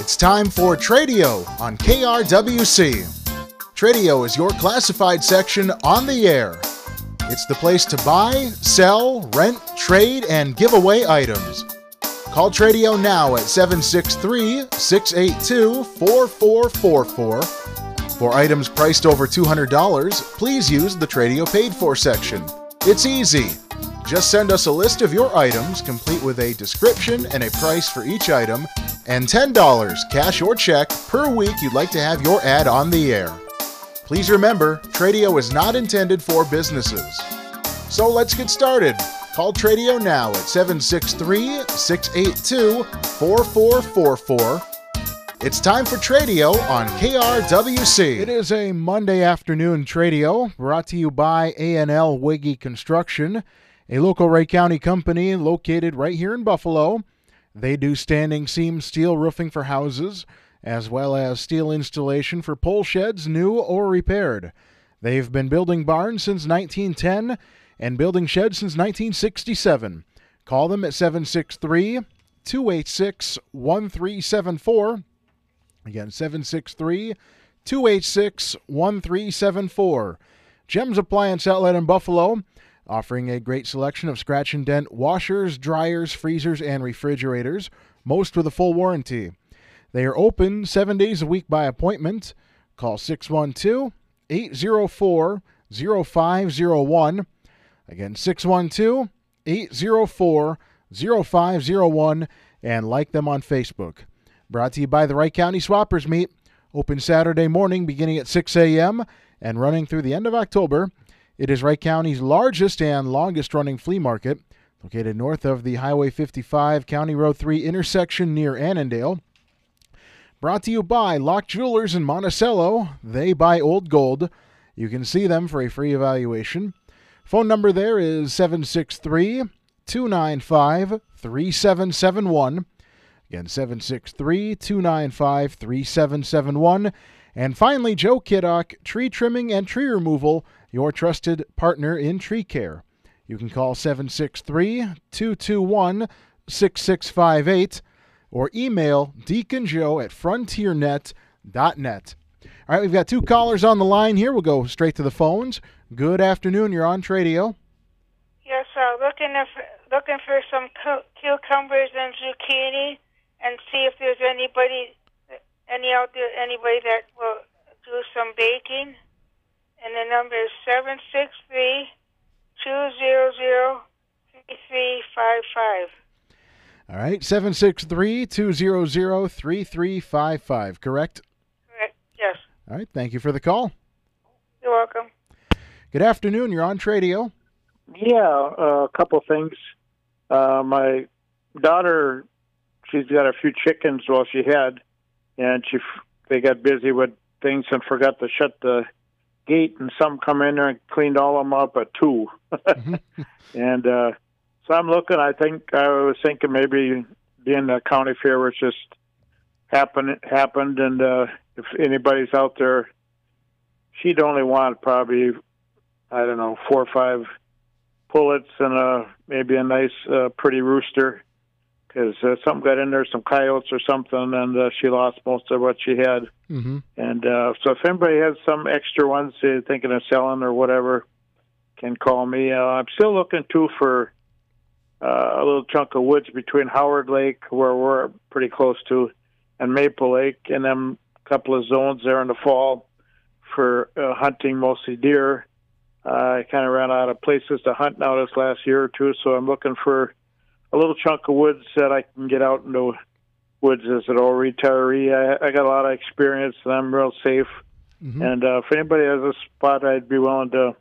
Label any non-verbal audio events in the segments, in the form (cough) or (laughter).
It's time for Tradio on KRWC. Tradio is your classified section on the air. It's the place to buy, sell, rent, trade, and give away items. Call Tradio now at 763 682 4444. For items priced over $200, please use the Tradio Paid For section. It's easy. Just send us a list of your items, complete with a description and a price for each item, and $10, cash or check, per week you'd like to have your ad on the air. Please remember, Tradio is not intended for businesses. So let's get started. Call Tradio now at 763 682 4444. It's time for Tradio on KRWC. It is a Monday afternoon Tradio brought to you by A&L Weege Construction, a local Wright County company located right here in Buffalo. They do standing seam steel roofing for houses as well as steel installation for pole sheds, new or repaired. They've been building barns since 1910 and building sheds since 1967. Call them at 763 286 1374. Again, 763 286 1374. Gems Appliance Outlet in Buffalo, offering a great selection of scratch and dent washers, dryers, freezers, and refrigerators, most with a full warranty. They are open seven days a week by appointment. Call 612 804 0501. Again, 612 804 0501 and like them on Facebook. Brought to you by the Wright County Swappers Meet. Open Saturday morning beginning at 6 a.m. and running through the end of October. It is Wright County's largest and longest running flea market, located north of the Highway 55 County Road 3 intersection near Annandale. Brought to you by Loch Jewelers in Monticello. They buy old gold. You can see them for a free evaluation. Phone number there is 763 295 3771. Again, 763 295 3771. And finally, Joe Kiddock, Tree Trimming and Tree Removal, your trusted partner in tree care. You can call 763 221 6658 or email deaconjoe at frontiernet.net. All right, we've got two callers on the line here. We'll go straight to the phones. Good afternoon. You're on Tradio. Yes, uh, looking if, looking for some cu- cucumbers and zucchini, and see if there's anybody, any out there, anybody that will do some baking. And the number is seven six three two zero zero three three five five. All right, 763 200 3355, correct? Correct. Yes. All right, thank you for the call. You're welcome. Good afternoon. You're on Tradio. Yeah, uh, a couple things. Uh, my daughter, she's got a few chickens. Well, she had, and she they got busy with things and forgot to shut the gate, and some come in there and cleaned all of them up at 2 mm-hmm. (laughs) and uh, so I'm looking. I think I was thinking maybe being the county fair was just happened happened, and uh, if anybody's out there, she'd only want probably I don't know four or five pullets and a maybe a nice uh, pretty rooster because uh, something got in there, some coyotes or something, and uh, she lost most of what she had. Mm-hmm. And uh, so, if anybody has some extra ones they're thinking of selling or whatever, can call me. Uh, I'm still looking too for uh, a little chunk of woods between Howard Lake, where we're pretty close to, and Maple Lake, and then a couple of zones there in the fall for uh, hunting, mostly deer. Uh, I kind of ran out of places to hunt now this last year or two, so I'm looking for a little chunk of woods that I can get out into woods as an old retiree. I, I got a lot of experience, and I'm real safe. Mm-hmm. And uh, if anybody has a spot, I'd be willing to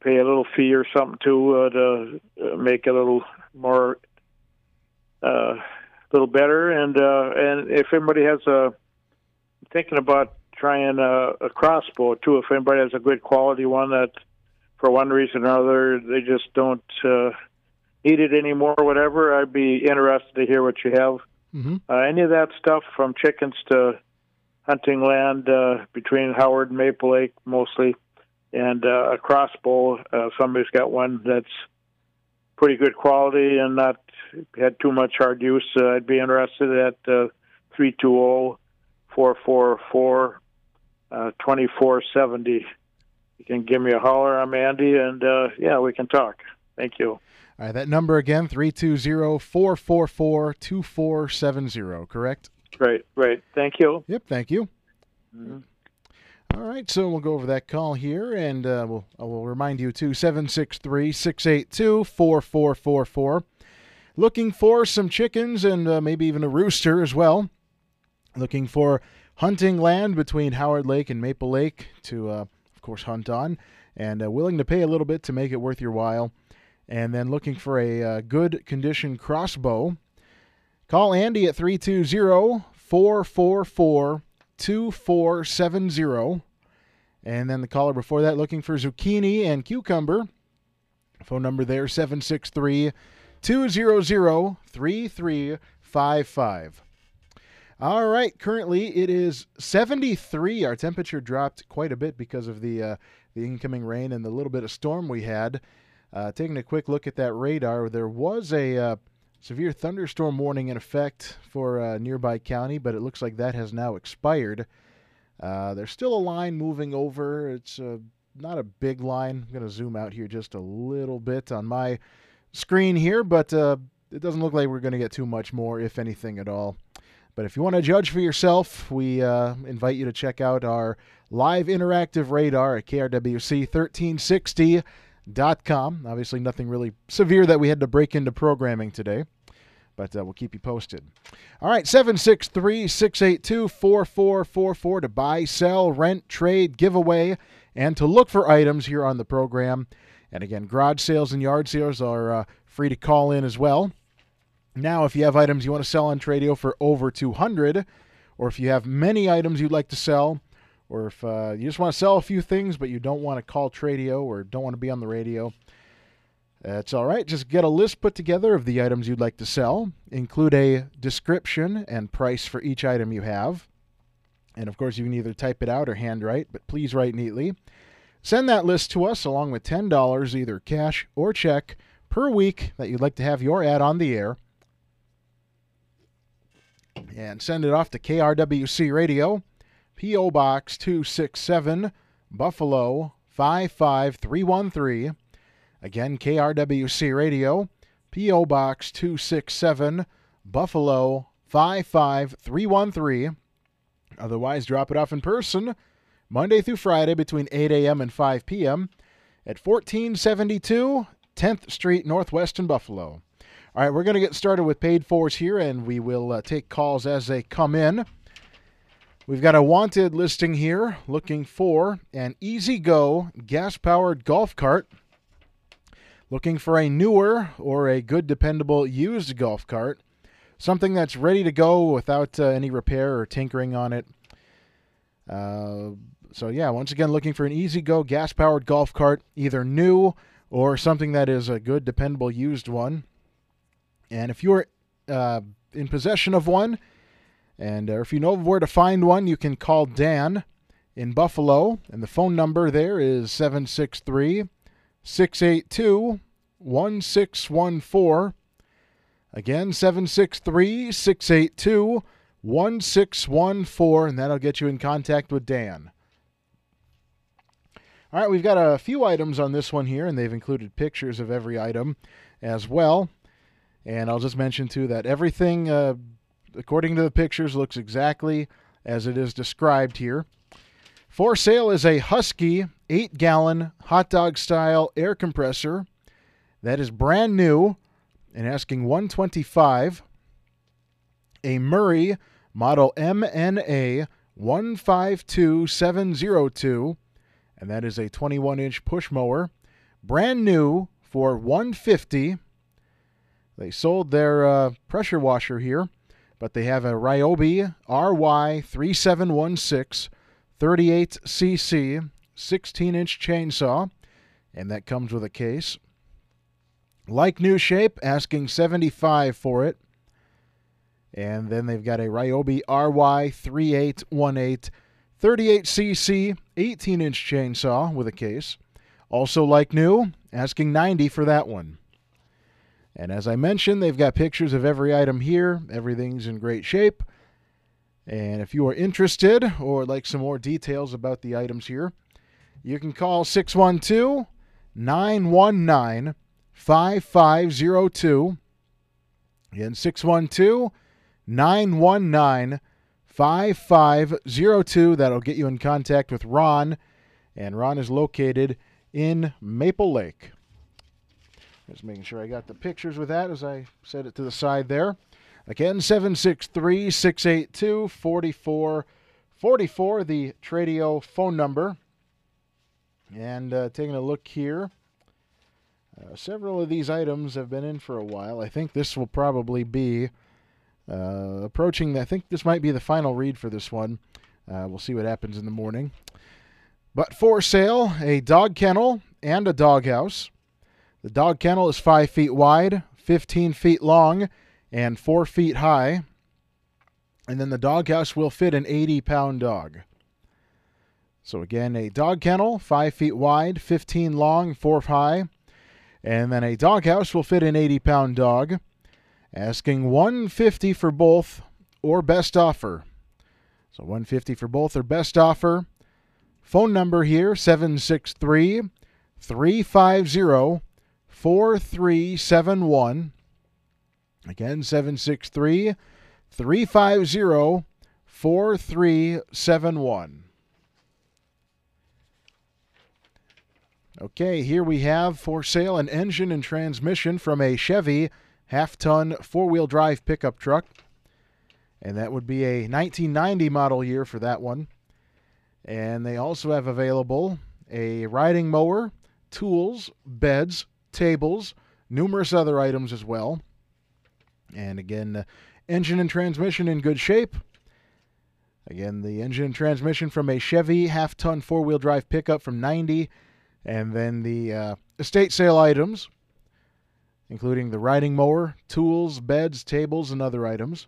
pay a little fee or something to uh, to uh, make it a little more, a uh, little better. And uh, and if anybody has a thinking about trying a, a crossbow too, if anybody has a good quality one that, for one reason or other, they just don't uh, need it anymore, or whatever, I'd be interested to hear what you have. Mm-hmm. Uh, any of that stuff, from chickens to hunting land uh, between Howard and Maple Lake, mostly and uh, a crossbow. Uh, somebody's got one that's pretty good quality and not had too much hard use, uh, I'd be interested at uh, 320 444 2470. You can give me a holler. I'm Andy, and uh, yeah, we can talk. Thank you. All right, that number again, 320-444-2470, correct? Right, right. Thank you. Yep, thank you. Mhm. All right, so we'll go over that call here, and uh, we'll, I will remind you too 763 682 4444. Looking for some chickens and uh, maybe even a rooster as well. Looking for hunting land between Howard Lake and Maple Lake to, uh, of course, hunt on, and uh, willing to pay a little bit to make it worth your while. And then looking for a uh, good condition crossbow. Call Andy at 320 444 2470. And then the caller before that looking for zucchini and cucumber. Phone number there 763 200 3355. All right, currently it is 73. Our temperature dropped quite a bit because of the uh, the incoming rain and the little bit of storm we had. Uh, taking a quick look at that radar, there was a uh, severe thunderstorm warning in effect for a nearby county, but it looks like that has now expired. Uh, there's still a line moving over. It's uh, not a big line. I'm going to zoom out here just a little bit on my screen here, but uh, it doesn't look like we're going to get too much more, if anything at all. But if you want to judge for yourself, we uh, invite you to check out our live interactive radar at krwc1360.com. Obviously, nothing really severe that we had to break into programming today, but uh, we'll keep you posted. All right, 763 682 4444 to buy, sell, rent, trade, giveaway, and to look for items here on the program. And again, garage sales and yard sales are uh, free to call in as well. Now, if you have items you want to sell on Tradio for over 200, or if you have many items you'd like to sell, or if uh, you just want to sell a few things but you don't want to call Tradio or don't want to be on the radio, that's all right. Just get a list put together of the items you'd like to sell, include a description and price for each item you have. And of course, you can either type it out or handwrite, but please write neatly. Send that list to us along with $10, either cash or check, per week that you'd like to have your ad on the air and send it off to KRWC Radio, P.O. Box 267, Buffalo 55313. Again, KRWC Radio, P.O. Box 267, Buffalo 55313. Otherwise, drop it off in person Monday through Friday between 8 a.m. and 5 p.m. at 1472 10th Street Northwest in Buffalo. All right, we're going to get started with paid fours here, and we will uh, take calls as they come in. We've got a wanted listing here looking for an E-Z-GO gas powered golf cart. Looking for a newer or a good, dependable used golf cart. Something that's ready to go without uh, any repair or tinkering on it. Uh, so, yeah, once again, looking for an E-Z-GO gas powered golf cart, either new or something that is a good, dependable used one. And if you're uh, in possession of one, and uh, if you know where to find one, you can call Dan in Buffalo. And the phone number there is 763 682 1614. Again, 763 682 1614. And that'll get you in contact with Dan. All right, we've got a few items on this one here, and they've included pictures of every item as well. And I'll just mention too that everything, uh, according to the pictures, looks exactly as it is described here. For sale is a Husky 8 gallon hot dog style air compressor that is brand new and asking 125 a Murray model MNA 152702 and that is a 21 inch push mower. Brand new for 150 they sold their uh, pressure washer here, but they have a Ryobi RY3716 38cc 16 inch chainsaw, and that comes with a case. Like new shape, asking 75 for it. And then they've got a Ryobi RY3818 38cc 18 inch chainsaw with a case. Also like new, asking 90 for that one. And as I mentioned, they've got pictures of every item here. Everything's in great shape. And if you are interested or like some more details about the items here, you can call 612 919 5502. Again, 612 919 5502. That'll get you in contact with Ron. And Ron is located in Maple Lake. Just making sure I got the pictures with that as I set it to the side there. Again, 763 682 4444, the Tradio phone number. And uh, taking a look here, uh, several of these items have been in for a while. I think this will probably be uh, approaching, I think this might be the final read for this one. Uh, we'll see what happens in the morning. But for sale, a dog kennel and a doghouse. The dog kennel is 5 feet wide, 15 feet long, and 4 feet high. And then the doghouse will fit an 80 pound dog. So again, a dog kennel, 5 feet wide, 15 long, 4 high. And then a doghouse will fit an 80 pound dog. Asking 150 for both or best offer. So 150 for both or best offer. Phone number here 763 350 4371. Again, 763 350 4371. Okay, here we have for sale an engine and transmission from a Chevy half ton four wheel drive pickup truck. And that would be a 1990 model year for that one. And they also have available a riding mower, tools, beds, tables, numerous other items as well. And again, uh, engine and transmission in good shape. Again, the engine and transmission from a Chevy half ton four wheel drive pickup from 90. And then the uh, estate sale items, including the riding mower, tools, beds, tables, and other items.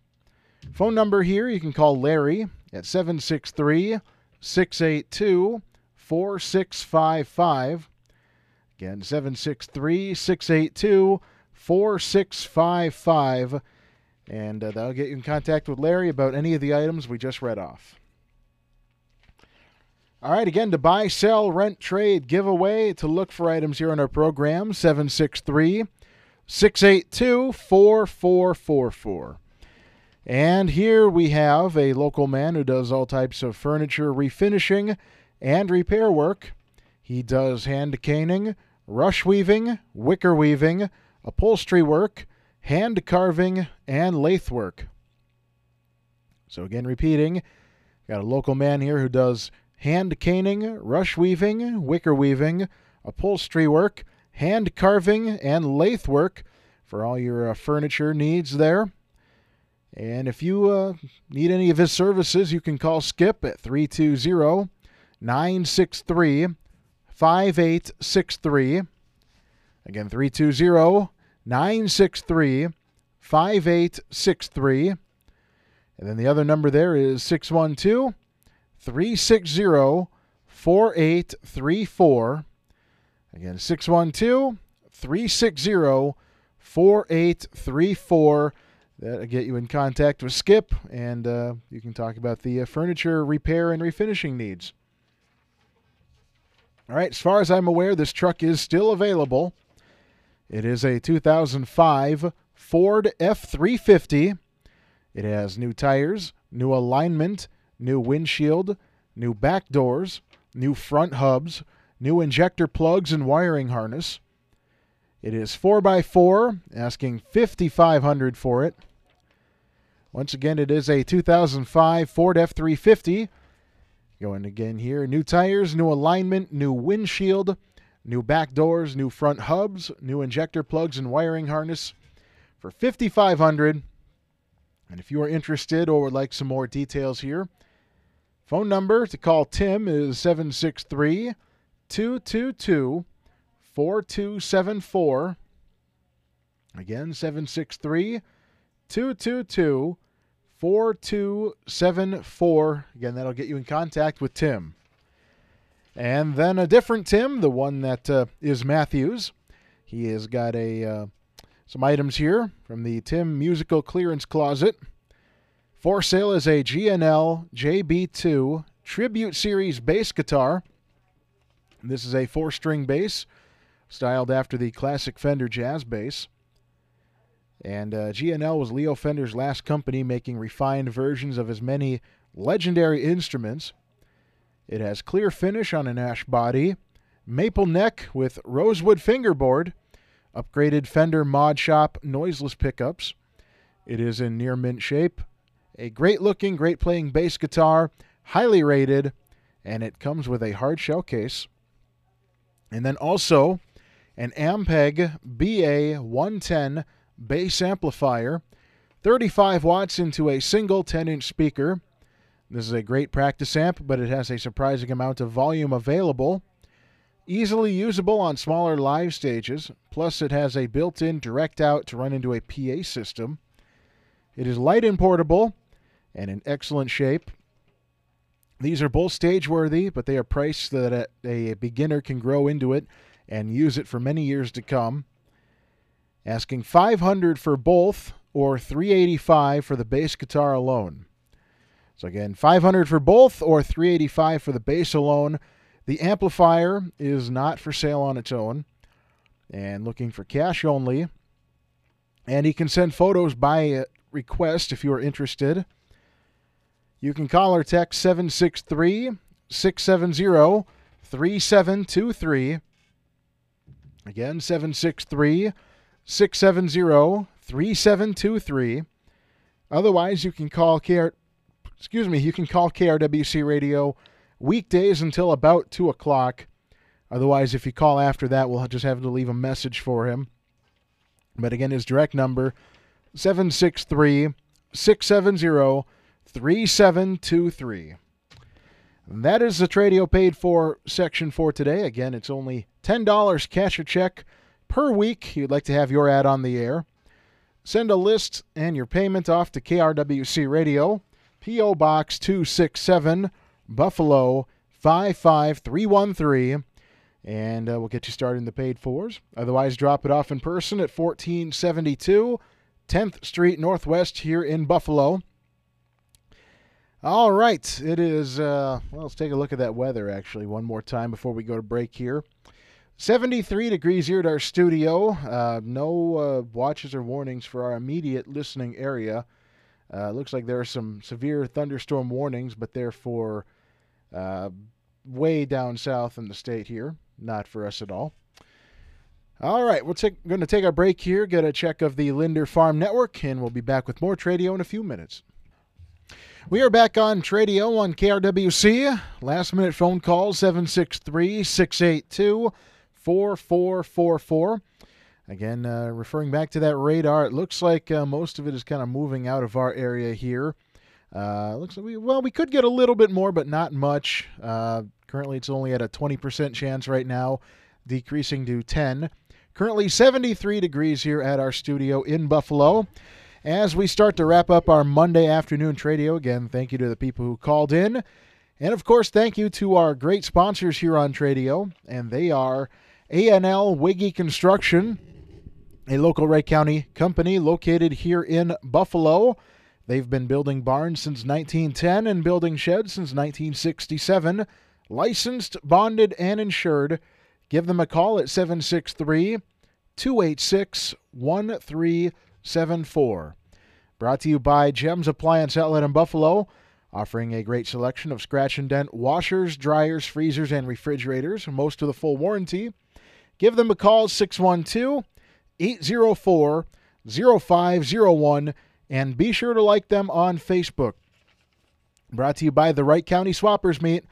Phone number here you can call Larry at 763 682 4655. Again, 763 682 4655. And uh, that'll get you in contact with Larry about any of the items we just read off. All right, again, to buy, sell, rent, trade, giveaway, to look for items here on our program, 763 682 4444. And here we have a local man who does all types of furniture refinishing and repair work. He does hand caning, rush weaving, wicker weaving, upholstery work, hand carving, and lathe work. So, again, repeating, got a local man here who does hand caning, rush weaving, wicker weaving, upholstery work, hand carving, and lathe work for all your uh, furniture needs there. And if you uh, need any of his services, you can call Skip at 320 963 5863. Again, 320 963 5863. And then the other number there is 612 360 4834. Again, 612 360 4834. That'll get you in contact with Skip, and uh, you can talk about the uh, furniture repair and refinishing needs. All right, as far as I'm aware, this truck is still available. It is a 2005 Ford F 350. It has new tires, new alignment, new windshield, new back doors, new front hubs, new injector plugs and wiring harness. It is 4x4, asking 5500 for it. Once again, it is a 2005 Ford F350. Going again here, new tires, new alignment, new windshield, new back doors, new front hubs, new injector plugs and wiring harness for 5500 And if you are interested or would like some more details here, phone number to call Tim is 763 222 4274. Again, 763 222 4274. Again, that'll get you in contact with Tim. And then a different Tim, the one that uh, is Matthews. He has got a uh, Some items here from the Tim Musical Clearance Closet. For sale is a G&L JB2 Tribute Series bass guitar. This is a four string bass styled after the classic Fender jazz bass. And uh, G&L was Leo Fender's last company making refined versions of his many legendary instruments. It has clear finish on an ash body, maple neck with rosewood fingerboard, upgraded Fender Mod Shop noiseless pickups. It is in near mint shape. A great looking, great playing bass guitar, highly rated, and it comes with a hard shell case. And then also an Ampeg BA 110 bass amplifier, 35 watts into a single 10 inch speaker. This is a great practice amp, but it has a surprising amount of volume available. Easily usable on smaller live stages, plus it has a built in direct out to run into a PA system. It is light and portable and in excellent shape. These are both stage worthy, but they are priced so that a, beginner can grow into it and use it for many years to come. Asking 500 for both or 385 for the bass guitar alone. So again, 500 for both or 385 for the bass alone. The amplifier is not for sale on its own and looking for cash only. And he can send photos by request if you are interested. You can call or text 763 670 3723. Again, 763 670 3723. Otherwise, you can call KR, excuse me, you can call KRWC Radio weekdays until about 2 o'clock. Otherwise, if you call after that, we'll just have to leave a message for him. But again, his direct number 763 670 3723. That is the Tradio paid for section for today. Again, it's only $10 cash or check per week you'd like to have your ad on the air. Send a list and your payment off to KRWC Radio, P.O. Box 267, Buffalo 55313, and uh, we'll get you started in the paid fours. Otherwise, drop it off in person at 1472 10th Street Northwest here in Buffalo. All right, it is. Uh, well, let's take a look at that weather actually one more time before we go to break here. 73 degrees here at our studio. Uh, no uh, watches or warnings for our immediate listening area. Uh, looks like there are some severe thunderstorm warnings, but they're for uh, way down south in the state here, not for us at all. All right, we're going to take our break here, get a check of the Linder Farm Network, and we'll be back with more Tradio in a few minutes. We are back on Tradio on KRWC. Last minute phone call 763 682 4444. Again, uh, referring back to that radar, it looks like uh, most of it is kind of moving out of our area here. Uh, looks like we well, we could get a little bit more, but not much. Uh, currently, it's only at a 20% chance right now, decreasing to 10. Currently, 73 degrees here at our studio in Buffalo. As we start to wrap up our Monday afternoon tradio, again, thank you to the people who called in. And of course, thank you to our great sponsors here on Tradio, and they are A&L Weege Construction, a local Wright County company located here in Buffalo. They've been building barns since 1910 and building sheds since 1967. Licensed, bonded, and insured. Give them a call at 763 286 1374. Brought to you by Gems Appliance Outlet in Buffalo offering a great selection of scratch and dent washers, dryers, freezers, and refrigerators, most of the full warranty. Give them a call 612 804 0501 and be sure to like them on Facebook. Brought to you by the Wright County Swappers Meet,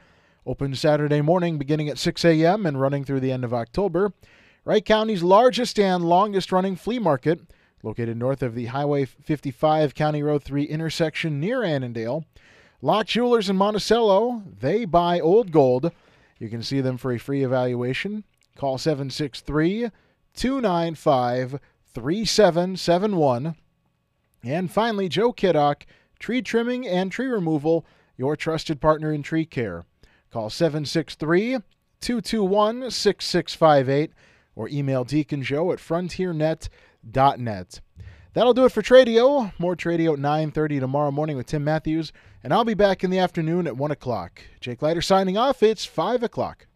open Saturday morning beginning at 6 a.m. and running through the end of October. Wright County's largest and longest running flea market, located north of the Highway 55 County Road 3 intersection near Annandale. Loch Jewelers in Monticello, they buy old gold. You can see them for a free evaluation. Call 763 295 3771. And finally, Joe Kiddock, tree trimming and tree removal, your trusted partner in tree care. Call 763 221 6658 or email Deacon Joe at frontiernet.com tradio.net. That'll do it for Tradio. More Tradio at 9.30 tomorrow morning with Tim Matthews, and I'll be back in the afternoon at 1 o'clock. Jake Leither signing off. It's 5 o'clock.